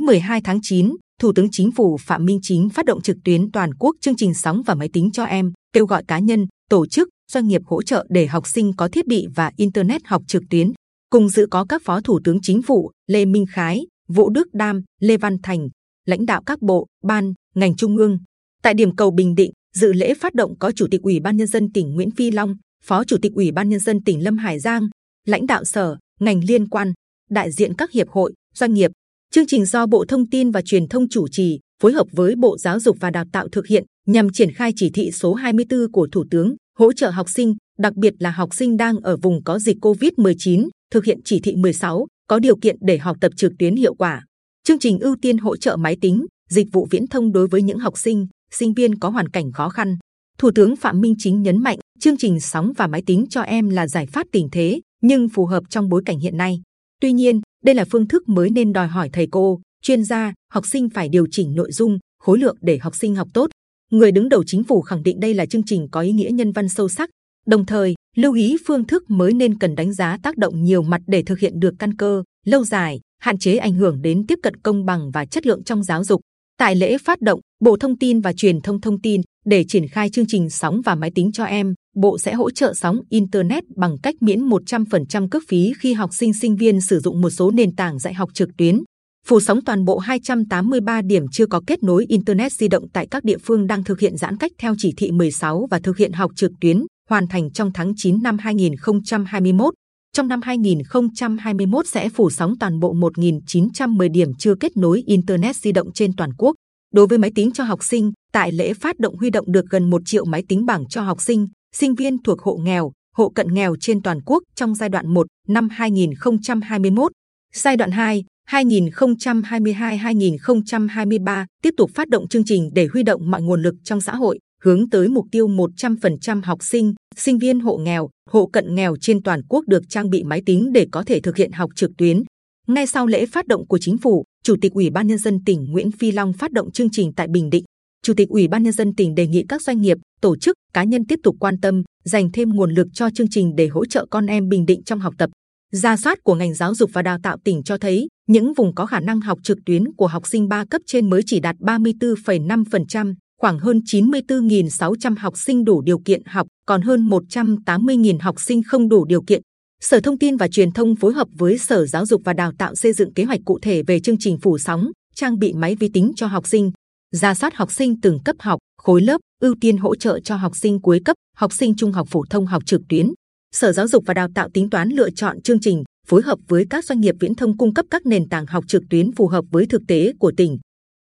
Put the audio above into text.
12 tháng 9, Thủ tướng Chính phủ Phạm Minh Chính phát động trực tuyến toàn quốc chương trình sóng và máy tính cho em, kêu gọi cá nhân, tổ chức, doanh nghiệp hỗ trợ để học sinh có thiết bị và internet học trực tuyến. Cùng dự có các Phó Thủ tướng Chính phủ Lê Minh Khái, Vũ Đức Đam, Lê Văn Thành, lãnh đạo các bộ, ban, ngành trung ương. Tại điểm cầu Bình Định, dự lễ phát động có Chủ tịch Ủy ban Nhân dân tỉnh Nguyễn Phi Long, Phó Chủ tịch Ủy ban Nhân dân tỉnh Lâm Hải Giang, lãnh đạo sở, ngành liên quan, đại diện các hiệp hội, doanh nghiệp. Chương trình do Bộ Thông tin và Truyền thông chủ trì, phối hợp với Bộ Giáo dục và Đào tạo thực hiện nhằm triển khai chỉ thị số 24 của Thủ tướng hỗ trợ học sinh, đặc biệt là học sinh đang ở vùng có dịch Covid-19, thực hiện chỉ thị 16 có điều kiện để học tập trực tuyến hiệu quả. Chương trình ưu tiên hỗ trợ máy tính, dịch vụ viễn thông đối với những học sinh, sinh viên có hoàn cảnh khó khăn. Thủ tướng Phạm Minh Chính nhấn mạnh, chương trình sóng và máy tính cho em là giải pháp tình thế, nhưng phù hợp trong bối cảnh hiện nay. Tuy nhiên, đây là phương thức mới nên đòi hỏi thầy cô, chuyên gia, học sinh phải điều chỉnh nội dung, khối lượng để học sinh học tốt. Người đứng đầu chính phủ khẳng định đây là chương trình có ý nghĩa nhân văn sâu sắc, đồng thời lưu ý phương thức mới nên cần đánh giá tác động nhiều mặt để thực hiện được căn cơ lâu dài, hạn chế ảnh hưởng đến tiếp cận công bằng và chất lượng trong giáo dục. Tại lễ phát động, Bộ Thông tin và Truyền thông thông tin để triển khai chương trình sóng và máy tính cho em, Bộ sẽ hỗ trợ sóng Internet bằng cách miễn 100% cước phí khi học sinh sinh viên sử dụng một số nền tảng dạy học trực tuyến. Phủ sóng toàn bộ 283 điểm chưa có kết nối Internet di động tại các địa phương đang thực hiện giãn cách theo chỉ thị 16 và thực hiện học trực tuyến, hoàn thành trong tháng 9 năm 2021. Trong năm 2021 sẽ phủ sóng toàn bộ 1.910 điểm chưa kết nối Internet di động trên toàn quốc. Đối với máy tính cho học sinh, tại lễ phát động huy động được gần 1 triệu máy tính bảng cho học sinh, sinh viên thuộc hộ nghèo, hộ cận nghèo trên toàn quốc trong giai đoạn 1 năm 2021. Giai đoạn 2 2022-2023 tiếp tục phát động chương trình để huy động mọi nguồn lực trong xã hội, hướng tới mục tiêu 100% học sinh, sinh viên hộ nghèo, hộ cận nghèo trên toàn quốc được trang bị máy tính để có thể thực hiện học trực tuyến. Ngay sau lễ phát động của chính phủ, Chủ tịch Ủy ban Nhân dân tỉnh Nguyễn Phi Long phát động chương trình tại Bình Định. Chủ tịch Ủy ban Nhân dân tỉnh đề nghị các doanh nghiệp, tổ chức, cá nhân tiếp tục quan tâm, dành thêm nguồn lực cho chương trình để hỗ trợ con em Bình Định trong học tập. Gia soát của ngành giáo dục và đào tạo tỉnh cho thấy những vùng có khả năng học trực tuyến của học sinh 3 cấp trên mới chỉ đạt 34,5%, khoảng hơn 94.600 học sinh đủ điều kiện học, còn hơn 180.000 học sinh không đủ điều kiện. Sở Thông tin và Truyền thông phối hợp với Sở Giáo dục và Đào tạo xây dựng kế hoạch cụ thể về chương trình phủ sóng, trang bị máy vi tính cho học sinh, ra soát học sinh từng cấp học, khối lớp, ưu tiên hỗ trợ cho học sinh cuối cấp, học sinh trung học phổ thông học trực tuyến. Sở Giáo dục và Đào tạo tính toán lựa chọn chương trình, phối hợp với các doanh nghiệp viễn thông cung cấp các nền tảng học trực tuyến phù hợp với thực tế của tỉnh,